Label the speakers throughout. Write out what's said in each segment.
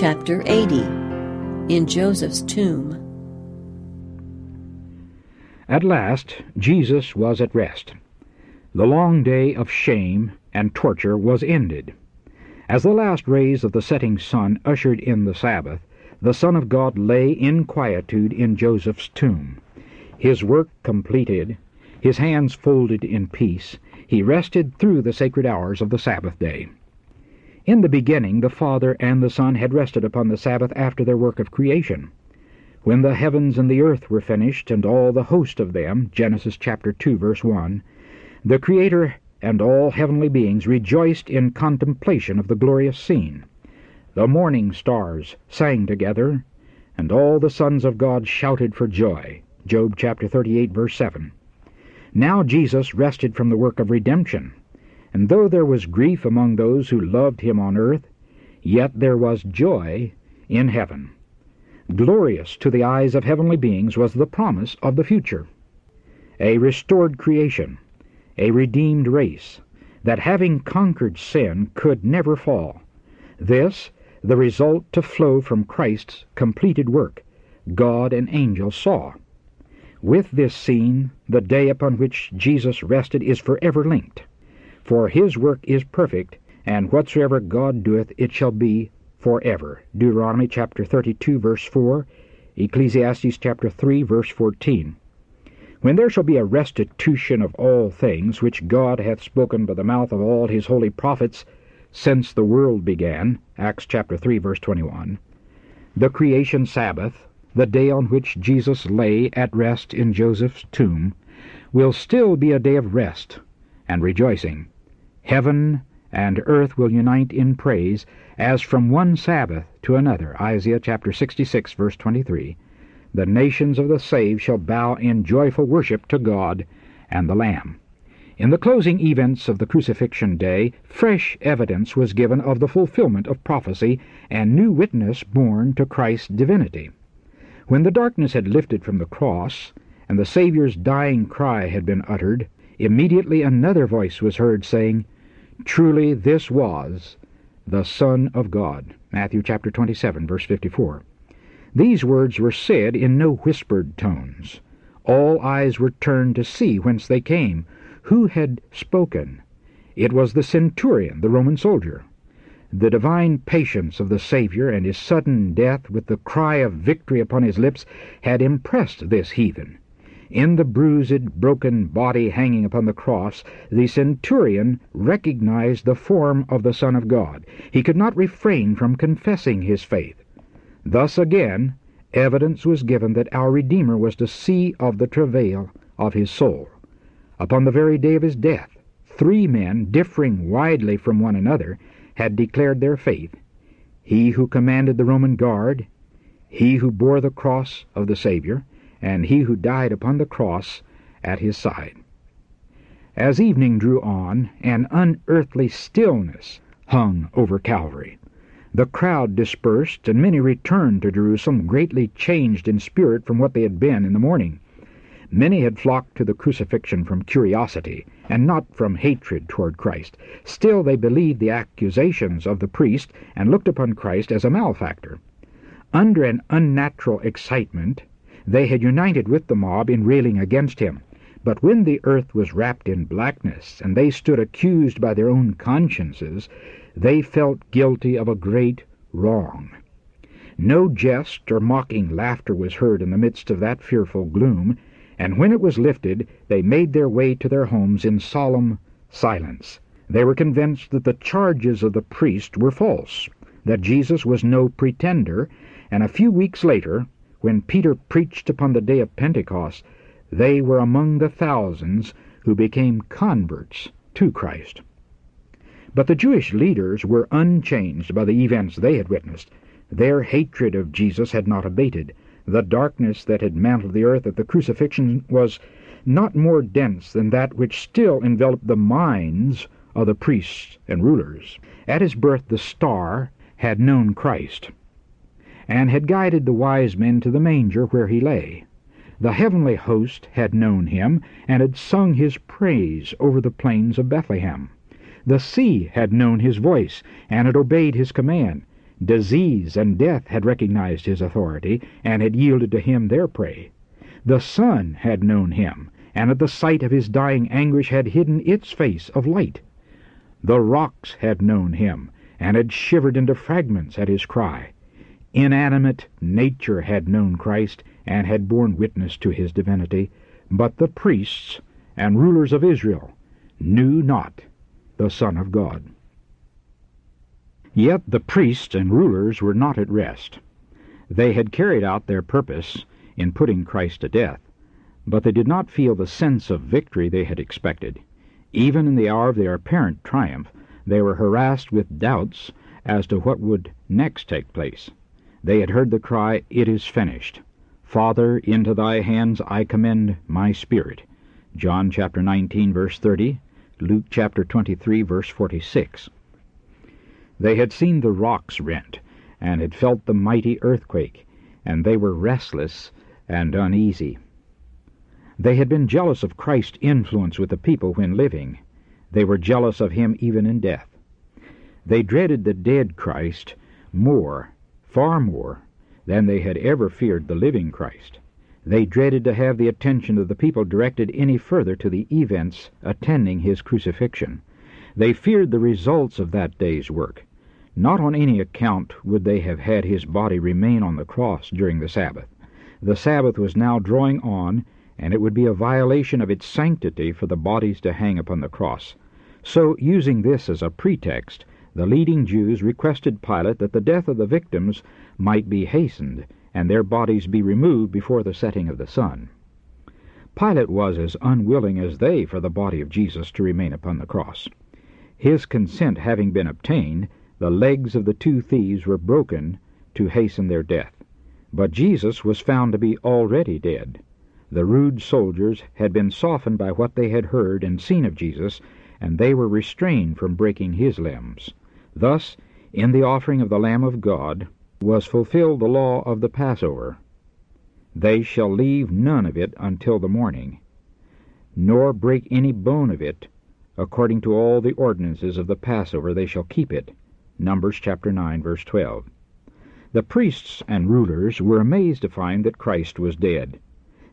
Speaker 1: Chapter 80 In Joseph's Tomb
Speaker 2: At last Jesus was at rest. The long day of shame and torture was ended. As the last rays of the setting sun ushered in the Sabbath, the Son of God lay in quietude in Joseph's tomb. His work completed, his hands folded in peace, he rested through the sacred hours of the Sabbath day. In the beginning the Father and the Son had rested upon the Sabbath after their work of creation. When the heavens and the earth were finished, and all the host of them, Genesis chapter 2, verse 1, the Creator and all heavenly beings rejoiced in contemplation of the glorious scene. The morning stars sang together, and all the sons of God shouted for joy. Job chapter 38, verse 7. Now Jesus rested from the work of redemption, and though there was grief among those who loved him on earth, yet there was joy in heaven. Glorious to the eyes of heavenly beings was the promise of the future. A restored creation, a redeemed race, that having conquered sin could never fall. This, the result to flow from Christ's completed work, God and angels saw. With this scene, the day upon which Jesus rested is forever linked. For his work is perfect, and whatsoever God doeth it shall be forever. Deuteronomy chapter 32 verse 4, Ecclesiastes chapter 3 verse 14. When there shall be a restitution of all things, which God hath spoken by the mouth of all his holy prophets since the world began, Acts chapter 3 verse 21, the creation Sabbath, the day on which Jesus lay at rest in Joseph's tomb, will still be a day of rest and rejoicing. Heaven and earth will unite in praise as from one Sabbath to another. Isaiah chapter 66 verse 23. The nations of the saved shall bow in joyful worship to God and the Lamb. In the closing events of the crucifixion day, fresh evidence was given of the fulfillment of prophecy and new witness borne to Christ's divinity. When the darkness had lifted from the cross, and the Saviour's dying cry had been uttered, immediately another voice was heard saying, Truly this was the Son of God. Matthew chapter 27, verse 54. These words were said in no whispered tones. All eyes were turned to see whence they came. Who had spoken? It was the centurion, the Roman soldier. The divine patience of the Savior and his sudden death with the cry of victory upon his lips had impressed this heathen. In the bruised, broken body hanging upon the cross, the centurion recognized the form of the Son of God. He could not refrain from confessing his faith. Thus again, evidence was given that our Redeemer was to see of the travail of his soul. Upon the very day of his death, three men, differing widely from one another, had declared their faith he who commanded the Roman guard, he who bore the cross of the Savior, and he who died upon the cross at his side. As evening drew on, an unearthly stillness hung over Calvary. The crowd dispersed, and many returned to Jerusalem greatly changed in spirit from what they had been in the morning. Many had flocked to the crucifixion from curiosity, and not from hatred toward Christ. Still they believed the accusations of the priest, and looked upon Christ as a malefactor. Under an unnatural excitement, they had united with the mob in railing against him. But when the earth was wrapped in blackness, and they stood accused by their own consciences, they felt guilty of a great wrong. No jest or mocking laughter was heard in the midst of that fearful gloom, and when it was lifted, they made their way to their homes in solemn silence. They were convinced that the charges of the priest were false, that Jesus was no pretender, and a few weeks later, when Peter preached upon the day of Pentecost, they were among the thousands who became converts to Christ. But the Jewish leaders were unchanged by the events they had witnessed. Their hatred of Jesus had not abated. The darkness that had mantled the earth at the crucifixion was not more dense than that which still enveloped the minds of the priests and rulers. At his birth the star had known Christ, and had guided the wise men to the manger where he lay. The heavenly host had known him, and had sung his praise over the plains of Bethlehem. The sea had known his voice, and had obeyed his command. Disease and death had recognized his authority and had yielded to him their prey. The sun had known him, and at the sight of his dying anguish had hidden its face of light. The rocks had known him, and had shivered into fragments at his cry. Inanimate nature had known Christ, and had borne witness to his divinity, but the priests and rulers of Israel knew not the Son of God. Yet the priests and rulers were not at rest. They had carried out their purpose in putting Christ to death, but they did not feel the sense of victory they had expected. Even in the hour of their apparent triumph, they were harassed with doubts as to what would next take place. They had heard the cry, It is finished. Father, into thy hands I commend my spirit. John chapter 19, verse 30, Luke chapter 23, verse 46. They had seen the rocks rent, and had felt the mighty earthquake, and they were restless and uneasy. They had been jealous of Christ's influence with the people when living. They were jealous of him even in death. They dreaded the dead Christ more, far more, than they had ever feared the living Christ. They dreaded to have the attention of the people directed any further to the events attending his crucifixion. They feared the results of that day's work. Not on any account would they have had his body remain on the cross during the Sabbath. The Sabbath was now drawing on, and it would be a violation of its sanctity for the bodies to hang upon the cross. So, using this as a pretext, the leading Jews requested Pilate that the death of the victims might be hastened, and their bodies be removed before the setting of the sun. Pilate was as unwilling as they for the body of Jesus to remain upon the cross. His consent having been obtained, the legs of the two thieves were broken to hasten their death. But Jesus was found to be already dead. The rude soldiers had been softened by what they had heard and seen of Jesus, and they were restrained from breaking his limbs. Thus, in the offering of the Lamb of God, was fulfilled the law of the Passover. They shall leave none of it until the morning, nor break any bone of it. According to all the ordinances of the Passover they shall keep it. Numbers chapter 9, verse 12. The priests and rulers were amazed to find that Christ was dead.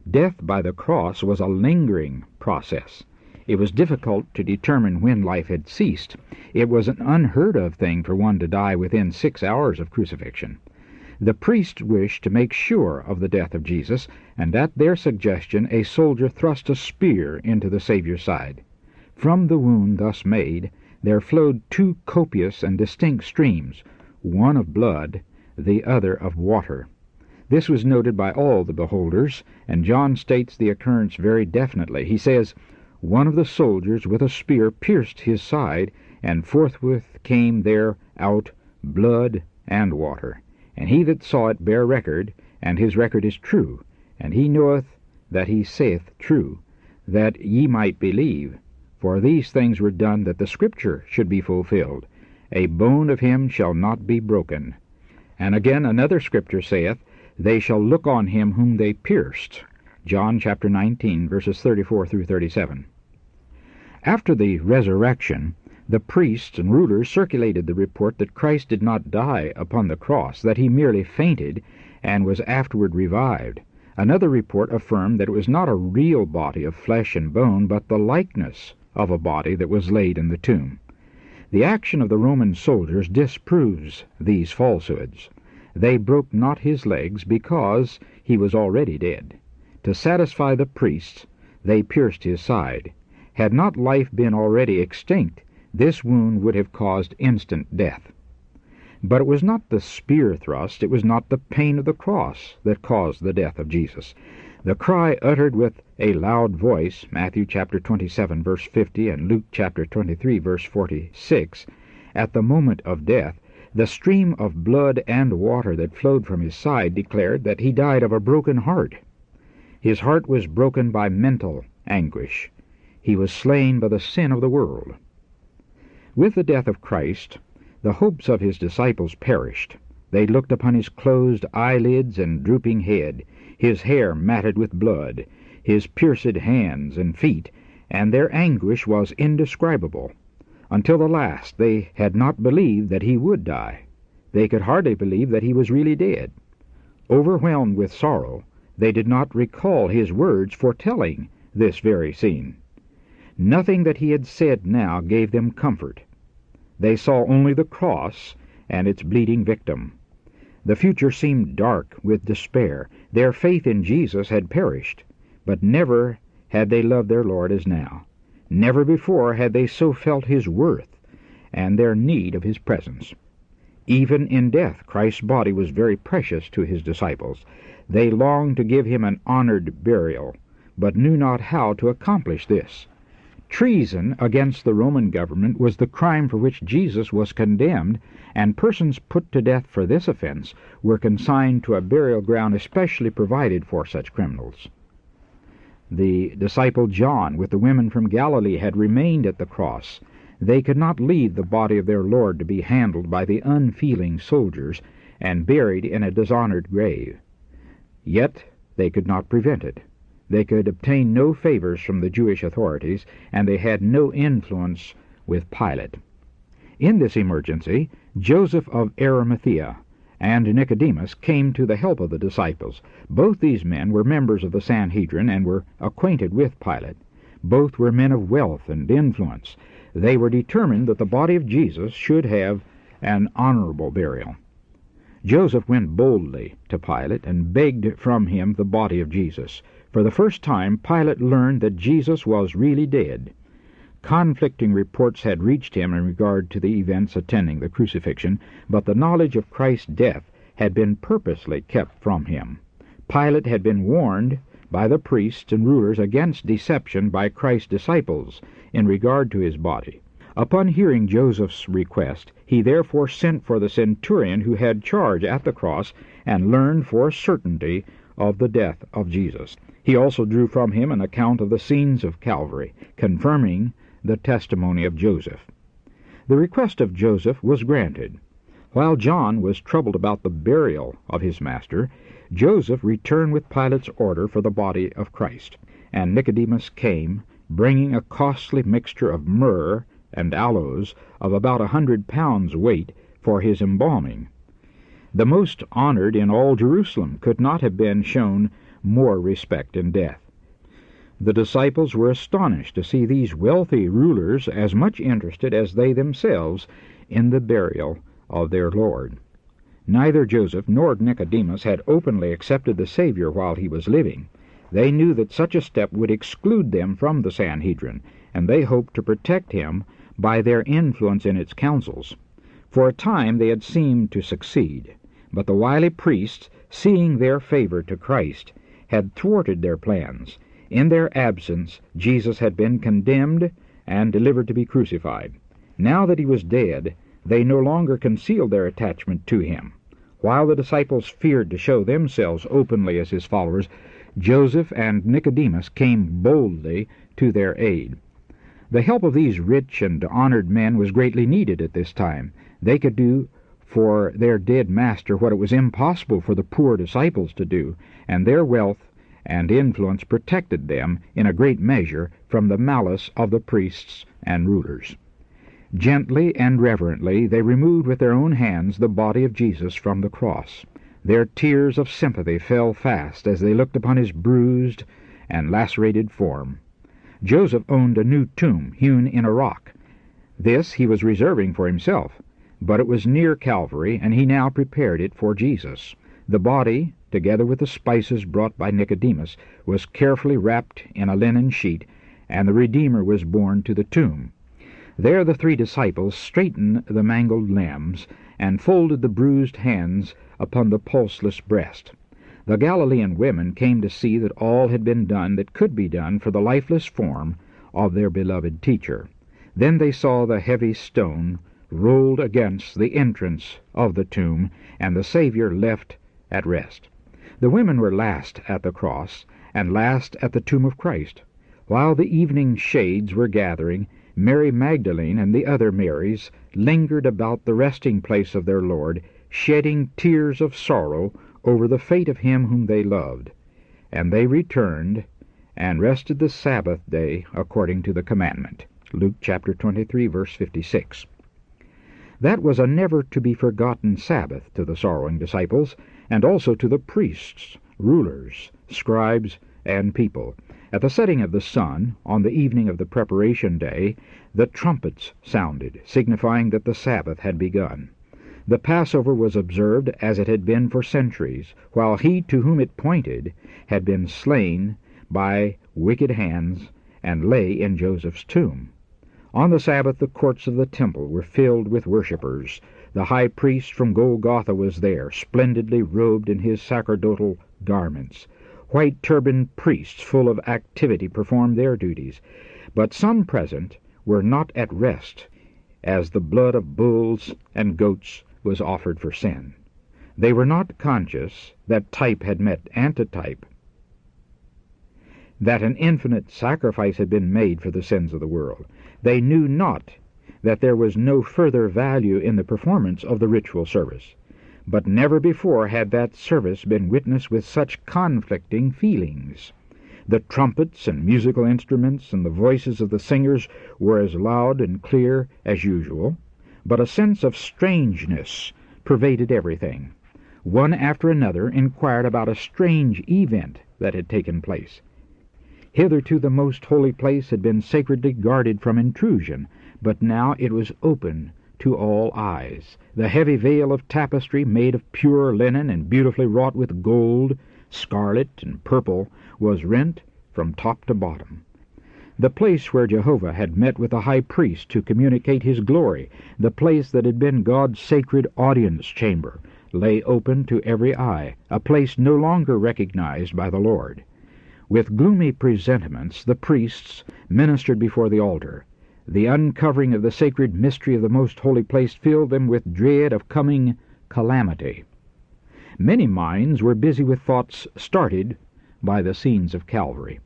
Speaker 2: Death by the cross was a lingering process. It was difficult to determine when life had ceased. It was an unheard of thing for one to die within six hours of crucifixion. The priests wished to make sure of the death of Jesus, and at their suggestion a soldier thrust a spear into the Saviour's side. From the wound thus made, there flowed two copious and distinct streams, one of blood, the other of water. This was noted by all the beholders, and John states the occurrence very definitely. He says, One of the soldiers with a spear pierced his side, and forthwith came there out blood and water. And he that saw it bare record, and his record is true, and he knoweth that he saith true, that ye might believe. For these things were done that the Scripture should be fulfilled. A bone of him shall not be broken. And again another Scripture saith, They shall look on him whom they pierced. John chapter 19, verses 34 through 37. After the resurrection, the priests and rulers circulated the report that Christ did not die upon the cross, that he merely fainted, and was afterward revived. Another report affirmed that it was not a real body of flesh and bone, but the likeness of a body that was laid in the tomb. The action of the Roman soldiers disproves these falsehoods. They broke not his legs because he was already dead. To satisfy the priests, they pierced his side. Had not life been already extinct, this wound would have caused instant death. But it was not the spear thrust, it was not the pain of the cross that caused the death of Jesus. The cry uttered with a loud voice, Matthew chapter 27 verse 50 and Luke chapter 23 verse 46, at the moment of death, the stream of blood and water that flowed from his side declared that he died of a broken heart. His heart was broken by mental anguish. He was slain by the sin of the world. With the death of Christ, the hopes of his disciples perished. They looked upon his closed eyelids and drooping head, his hair matted with blood, his pierced hands and feet, and their anguish was indescribable. Until the last they had not believed that he would die. They could hardly believe that he was really dead. Overwhelmed with sorrow, they did not recall his words foretelling this very scene. Nothing that he had said now gave them comfort. They saw only the cross and its bleeding victim. The future seemed dark with despair. Their faith in Jesus had perished, but never had they loved their Lord as now. Never before had they so felt his worth and their need of his presence. Even in death, Christ's body was very precious to his disciples. They longed to give him an honored burial, but knew not how to accomplish this. Treason against the Roman government was the crime for which Jesus was condemned, and persons put to death for this offense were consigned to a burial ground especially provided for such criminals. The disciple John with the women from Galilee had remained at the cross. They could not leave the body of their Lord to be handled by the unfeeling soldiers and buried in a dishonored grave. Yet they could not prevent it. They could obtain no favors from the Jewish authorities, and they had no influence with Pilate. In this emergency, Joseph of Arimathea and Nicodemus came to the help of the disciples. Both these men were members of the Sanhedrin and were acquainted with Pilate. Both were men of wealth and influence. They were determined that the body of Jesus should have an honorable burial. Joseph went boldly to Pilate and begged from him the body of Jesus. For the first time, Pilate learned that Jesus was really dead. Conflicting reports had reached him in regard to the events attending the crucifixion, but the knowledge of Christ's death had been purposely kept from him. Pilate had been warned by the priests and rulers against deception by Christ's disciples in regard to his body. Upon hearing Joseph's request, he therefore sent for the centurion who had charge at the cross and learned for certainty of the death of Jesus. He also drew from him an account of the scenes of Calvary, confirming the testimony of Joseph. The request of Joseph was granted. While John was troubled about the burial of his master, Joseph returned with Pilate's order for the body of Christ, and Nicodemus came, bringing a costly mixture of myrrh and aloes of about a hundred pounds weight for his embalming. The most honored in all Jerusalem could not have been shown more respect in death. The disciples were astonished to see these wealthy rulers as much interested as they themselves in the burial of their Lord. Neither Joseph nor Nicodemus had openly accepted the Savior while he was living. They knew that such a step would exclude them from the Sanhedrin, and they hoped to protect him by their influence in its councils. For a time they had seemed to succeed, but the wily priests, seeing their favor to Christ, had thwarted their plans. In their absence, Jesus had been condemned and delivered to be crucified. Now that he was dead, they no longer concealed their attachment to him. While the disciples feared to show themselves openly as his followers, Joseph and Nicodemus came boldly to their aid. The help of these rich and honored men was greatly needed at this time. They could do for their dead master what it was impossible for the poor disciples to do, and their wealth and influence protected them in a great measure from the malice of the priests and rulers. Gently and reverently they removed with their own hands the body of Jesus from the cross. Their tears of sympathy fell fast as they looked upon his bruised and lacerated form. Joseph owned a new tomb hewn in a rock. This he was reserving for himself, but it was near Calvary, and he now prepared it for Jesus. The body, together with the spices brought by Nicodemus, was carefully wrapped in a linen sheet, and the Redeemer was borne to the tomb. There the three disciples straightened the mangled limbs, and folded the bruised hands upon the pulseless breast. The Galilean women came to see that all had been done that could be done for the lifeless form of their beloved teacher. Then they saw the heavy stone rolled against the entrance of the tomb, and the Savior left at rest. The women were last at the cross, and last at the tomb of Christ. While the evening shades were gathering, Mary Magdalene and the other Marys lingered about the resting place of their Lord, shedding tears of sorrow over the fate of him whom they loved. And they returned and rested the Sabbath day according to the commandment. Luke chapter 23, verse 56. That was a never to be forgotten Sabbath to the sorrowing disciples, and also to the priests, rulers, scribes, and people. At the setting of the sun, on the evening of the preparation day, the trumpets sounded, signifying that the Sabbath had begun. The Passover was observed as it had been for centuries, while he to whom it pointed had been slain by wicked hands and lay in Joseph's tomb. On the Sabbath the courts of the temple were filled with worshippers. The high priest from Golgotha was there, splendidly robed in his sacerdotal garments. White turbaned priests full of activity performed their duties. But some present were not at rest, as the blood of bulls and goats was offered for sin. They were not conscious that type had met antitype, that an infinite sacrifice had been made for the sins of the world. They knew not that there was no further value in the performance of the ritual service. But never before had that service been witnessed with such conflicting feelings. The trumpets and musical instruments and the voices of the singers were as loud and clear as usual, but a sense of strangeness pervaded everything. One after another inquired about a strange event that had taken place. Hitherto the most holy place had been sacredly guarded from intrusion, but now it was open to all eyes. The heavy veil of tapestry, made of pure linen and beautifully wrought with gold, scarlet, and purple, was rent from top to bottom. The place where Jehovah had met with the high priest to communicate his glory, the place that had been God's sacred audience chamber, lay open to every eye, a place no longer recognized by the Lord. With gloomy presentiments the priests ministered before the altar. The uncovering of the sacred mystery of the most holy place filled them with dread of coming calamity. Many minds were busy with thoughts started by the scenes of Calvary.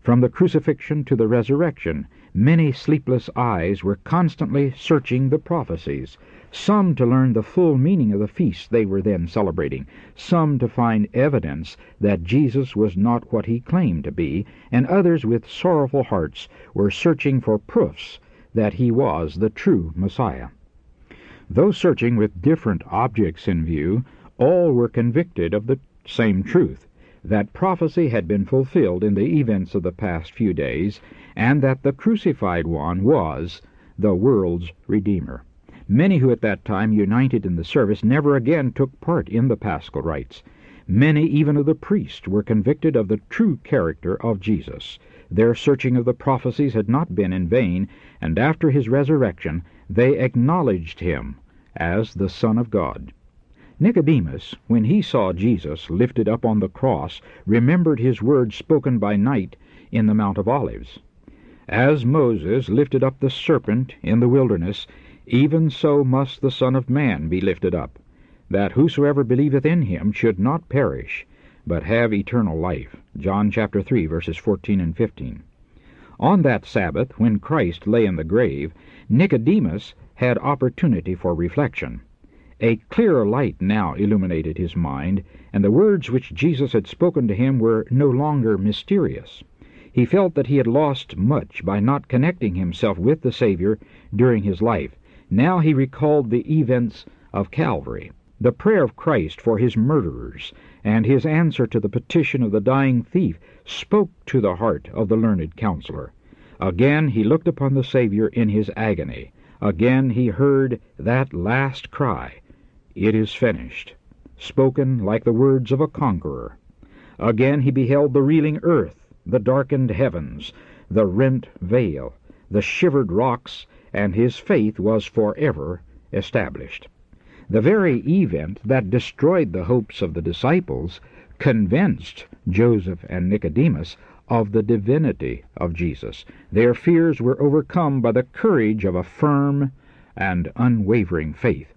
Speaker 2: From the crucifixion to the resurrection, many sleepless eyes were constantly searching the prophecies, some to learn the full meaning of the feast they were then celebrating, some to find evidence that Jesus was not what he claimed to be, and others with sorrowful hearts were searching for proofs that he was the true Messiah. Though searching with different objects in view, all were convicted of the same truth that prophecy had been fulfilled in the events of the past few days, and that the crucified one was the world's Redeemer. Many who at that time united in the service never again took part in the paschal rites. Many even of the priests were convicted of the true character of Jesus. Their searching of the prophecies had not been in vain, and after his resurrection they acknowledged him as the Son of God. Nicodemus, when he saw Jesus lifted up on the cross, remembered his words spoken by night in the Mount of Olives. As Moses lifted up the serpent in the wilderness, even so must the Son of Man be lifted up, that whosoever believeth in him should not perish, but have eternal life. John chapter 3 verses 14 and 15. On that Sabbath, when Christ lay in the grave, Nicodemus had opportunity for reflection. A clearer light now illuminated his mind, and the words which Jesus had spoken to him were no longer mysterious. He felt that he had lost much by not connecting himself with the Savior during his life. Now he recalled the events of Calvary, the prayer of Christ for his murderers, and his answer to the petition of the dying thief spoke to the heart of the learned counselor. Again he looked upon the Savior in his agony. Again he heard that last cry, it is finished, spoken like the words of a conqueror. Again he beheld the reeling earth, the darkened heavens, the rent veil, the shivered rocks, and his faith was forever established. The very event that destroyed the hopes of the disciples convinced Joseph and Nicodemus of the divinity of Jesus. Their fears were overcome by the courage of a firm and unwavering faith.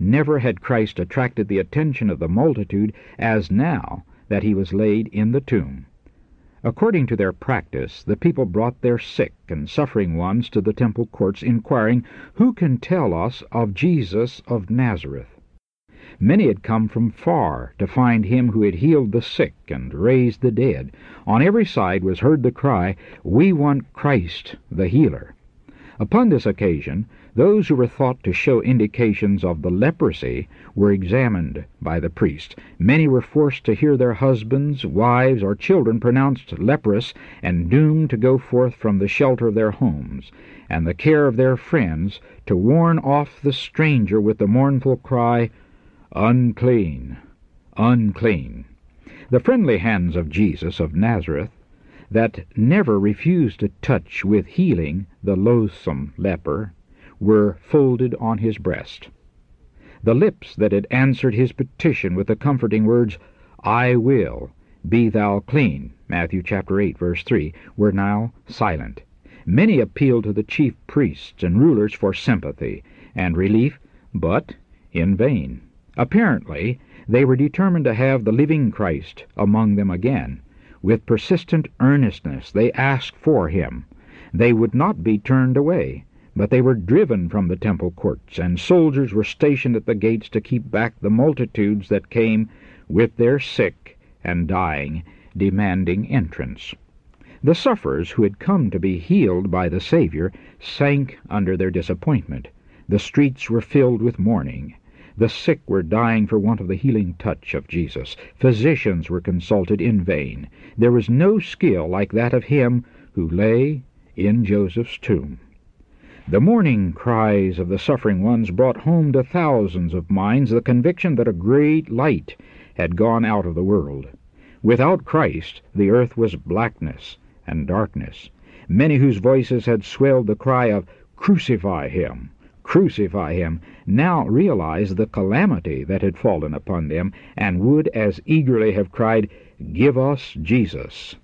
Speaker 2: Never had Christ attracted the attention of the multitude as now that he was laid in the tomb. According to their practice, the people brought their sick and suffering ones to the temple courts, inquiring, Who can tell us of Jesus of Nazareth? Many had come from far to find him who had healed the sick and raised the dead. On every side was heard the cry, We want Christ the healer. Upon this occasion, Those who were thought to show indications of the leprosy were examined by the priest. Many were forced to hear their husbands, wives, or children pronounced leprous and doomed to go forth from the shelter of their homes and the care of their friends to warn off the stranger with the mournful cry, Unclean, unclean. The friendly hands of Jesus of Nazareth, that never refused to touch with healing the loathsome leper, were folded on his breast. The lips that had answered his petition with the comforting words, I will, be thou clean, Matthew chapter 8, verse 3, were now silent. Many appealed to the chief priests and rulers for sympathy and relief, but in vain. Apparently, they were determined to have the living Christ among them again. With persistent earnestness they asked for him. They would not be turned away. But they were driven from the temple courts, and soldiers were stationed at the gates to keep back the multitudes that came with their sick and dying, demanding entrance. The sufferers who had come to be healed by the Savior sank under their disappointment. The streets were filled with mourning. The sick were dying for want of the healing touch of Jesus. Physicians were consulted in vain. There was no skill like that of him who lay in Joseph's tomb. The mourning cries of the suffering ones brought home to thousands of minds the conviction that a great light had gone out of the world. Without Christ, the earth was blackness and darkness. Many whose voices had swelled the cry of, Crucify him! Crucify him! now realized the calamity that had fallen upon them, and would as eagerly have cried, Give us Jesus!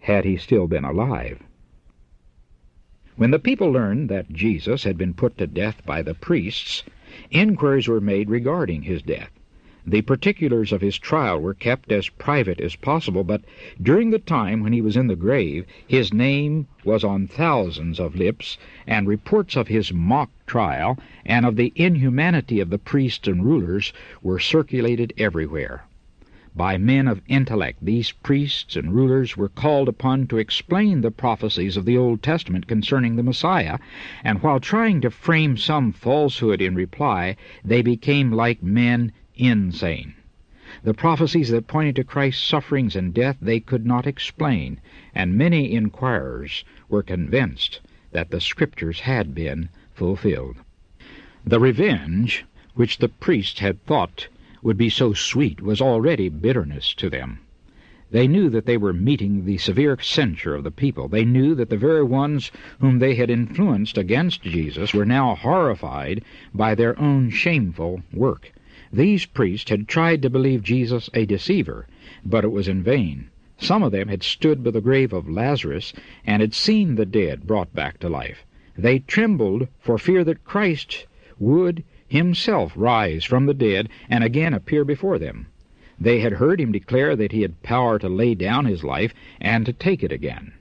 Speaker 2: had he still been alive. When the people learned that Jesus had been put to death by the priests, inquiries were made regarding his death. The particulars of his trial were kept as private as possible, but during the time when he was in the grave, his name was on thousands of lips, and reports of his mock trial and of the inhumanity of the priests and rulers were circulated everywhere. By men of intellect, these priests and rulers were called upon to explain the prophecies of the Old Testament concerning the Messiah, and while trying to frame some falsehood in reply, they became like men insane. The prophecies that pointed to Christ's sufferings and death they could not explain, and many inquirers were convinced that the Scriptures had been fulfilled. The revenge which the priests had thought would be so sweet was already bitterness to them. They knew that they were meeting the severe censure of the people. They knew that the very ones whom they had influenced against Jesus were now horrified by their own shameful work. These priests had tried to believe Jesus a deceiver, but it was in vain. Some of them had stood by the grave of Lazarus and had seen the dead brought back to life. They trembled for fear that Christ would himself rise from the dead and again appear before them. They had heard him declare that he had power to lay down his life and to take it again.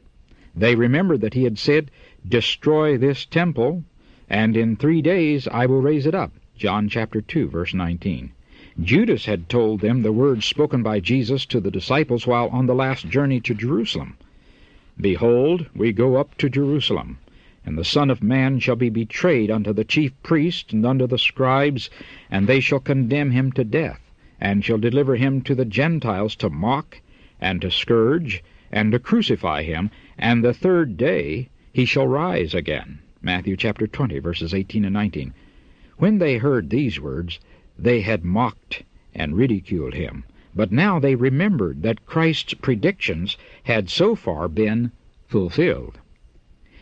Speaker 2: They remembered that he had said, Destroy this temple, and in three days I will raise it up. John chapter 2, verse 19. Judas had told them the words spoken by Jesus to the disciples while on the last journey to Jerusalem. Behold, we go up to Jerusalem, and the Son of Man shall be betrayed unto the chief priests and unto the scribes, and they shall condemn him to death, and shall deliver him to the Gentiles to mock, and to scourge, and to crucify him, and the third day he shall rise again. Matthew chapter 20, verses 18 and 19. When they heard these words, they had mocked and ridiculed him. But now they remembered that Christ's predictions had so far been fulfilled.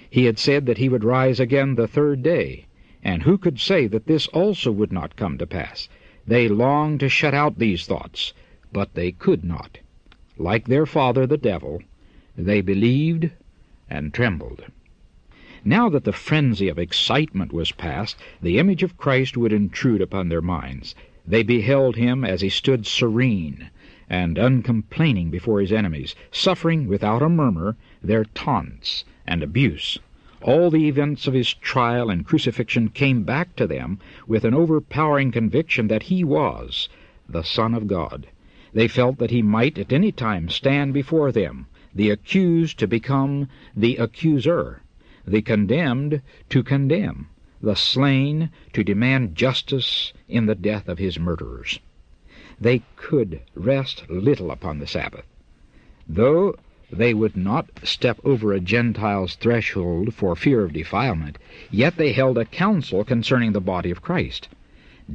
Speaker 2: He had said that he would rise again the third day, and who could say that this also would not come to pass? They longed to shut out these thoughts, but they could not. Like their father the devil, they believed and trembled. Now that the frenzy of excitement was past, the image of Christ would intrude upon their minds. They beheld him as he stood serene and uncomplaining before his enemies, suffering without a murmur their taunts and abuse. All the events of his trial and crucifixion came back to them with an overpowering conviction that he was the Son of God. They felt that he might at any time stand before them, the accused to become the accuser, the condemned to condemn, the slain to demand justice in the death of his murderers. They could rest little upon the Sabbath. Though they would not step over a Gentile's threshold for fear of defilement, yet they held a council concerning the body of Christ.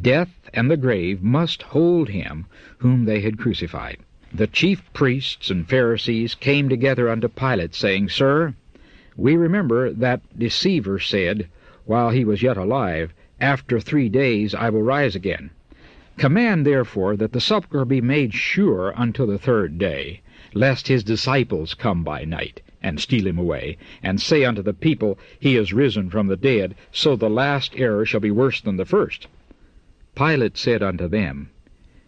Speaker 2: Death and the grave must hold him whom they had crucified. The chief priests and Pharisees came together unto Pilate, saying, Sir, we remember that deceiver said, while he was yet alive, After three days I will rise again. Command therefore that the sepulchre be made sure until the third day, lest his disciples come by night, and steal him away, and say unto the people, He is risen from the dead, so the last error shall be worse than the first. Pilate said unto them,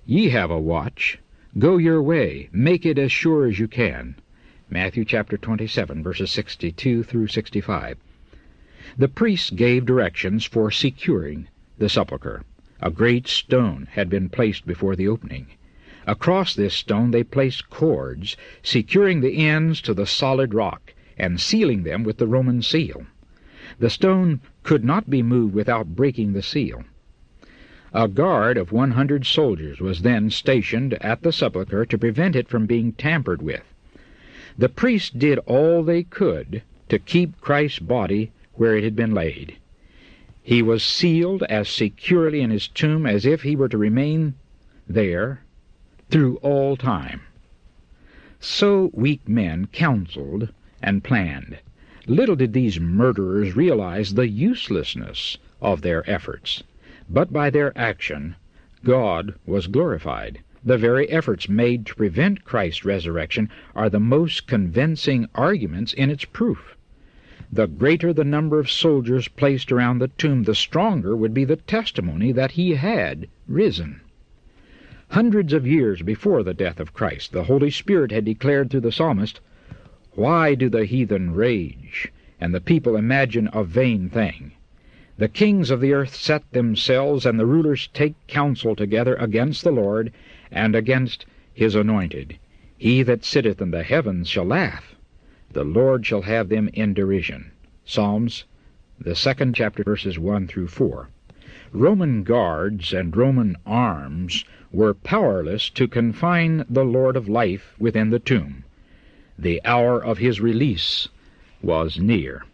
Speaker 2: Ye have a watch, go your way, make it as sure as you can. Matthew chapter 27, verses 62 through 65. The priests gave directions for securing the sepulchre. A great stone had been placed before the opening. Across this stone they placed cords, securing the ends to the solid rock, and sealing them with the Roman seal. The stone could not be moved without breaking the seal. A guard of one hundred soldiers was then stationed at the sepulchre to prevent it from being tampered with. The priests did all they could to keep Christ's body where it had been laid. He was sealed as securely in his tomb as if he were to remain there through all time. So weak men counseled and planned. Little did these murderers realize the uselessness of their efforts, but by their action God was glorified. The very efforts made to prevent Christ's resurrection are the most convincing arguments in its proof. The greater the number of soldiers placed around the tomb, the stronger would be the testimony that he had risen. Hundreds of years before the death of Christ, the Holy Spirit had declared through the psalmist, Why do the heathen rage, and the people imagine a vain thing? The kings of the earth set themselves, and the rulers take counsel together against the Lord, and against his anointed. He that sitteth in the heavens shall laugh. The Lord shall have them in derision. Psalms, the second chapter, verses 1 through 4. Roman guards and Roman arms were powerless to confine the Lord of life within the tomb. The hour of his release was near.